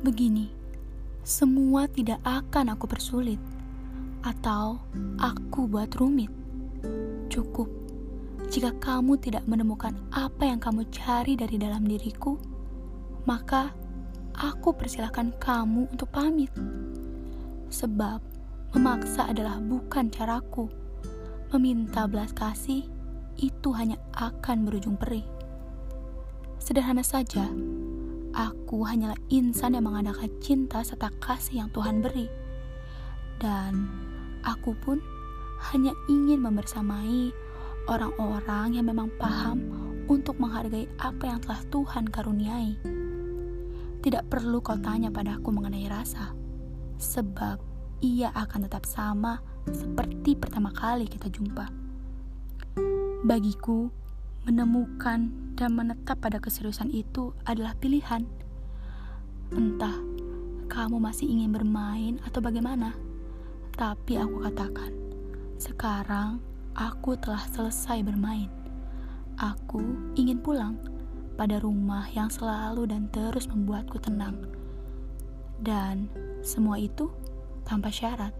Begini, semua tidak akan aku persulit atau aku buat rumit. Cukup jika kamu tidak menemukan apa yang kamu cari dari dalam diriku, maka aku persilahkan kamu untuk pamit. Sebab memaksa adalah bukan caraku. Meminta belas kasih itu hanya akan berujung perih. Sederhana saja, aku hanyalah insan yang mengadakan cinta serta kasih yang Tuhan beri. Dan aku pun hanya ingin membersamai orang-orang yang memang paham untuk menghargai apa yang telah Tuhan karuniai. Tidak perlu kau tanya padaku mengenai rasa, sebab ia akan tetap sama seperti pertama kali kita jumpa. Bagiku, menemukan dan menetap pada keseriusan itu adalah pilihan. Entah kamu masih ingin bermain atau bagaimana, tapi aku katakan, sekarang aku telah selesai bermain. Aku ingin pulang pada rumah yang selalu dan terus membuatku tenang. Dan semua itu tanpa syarat.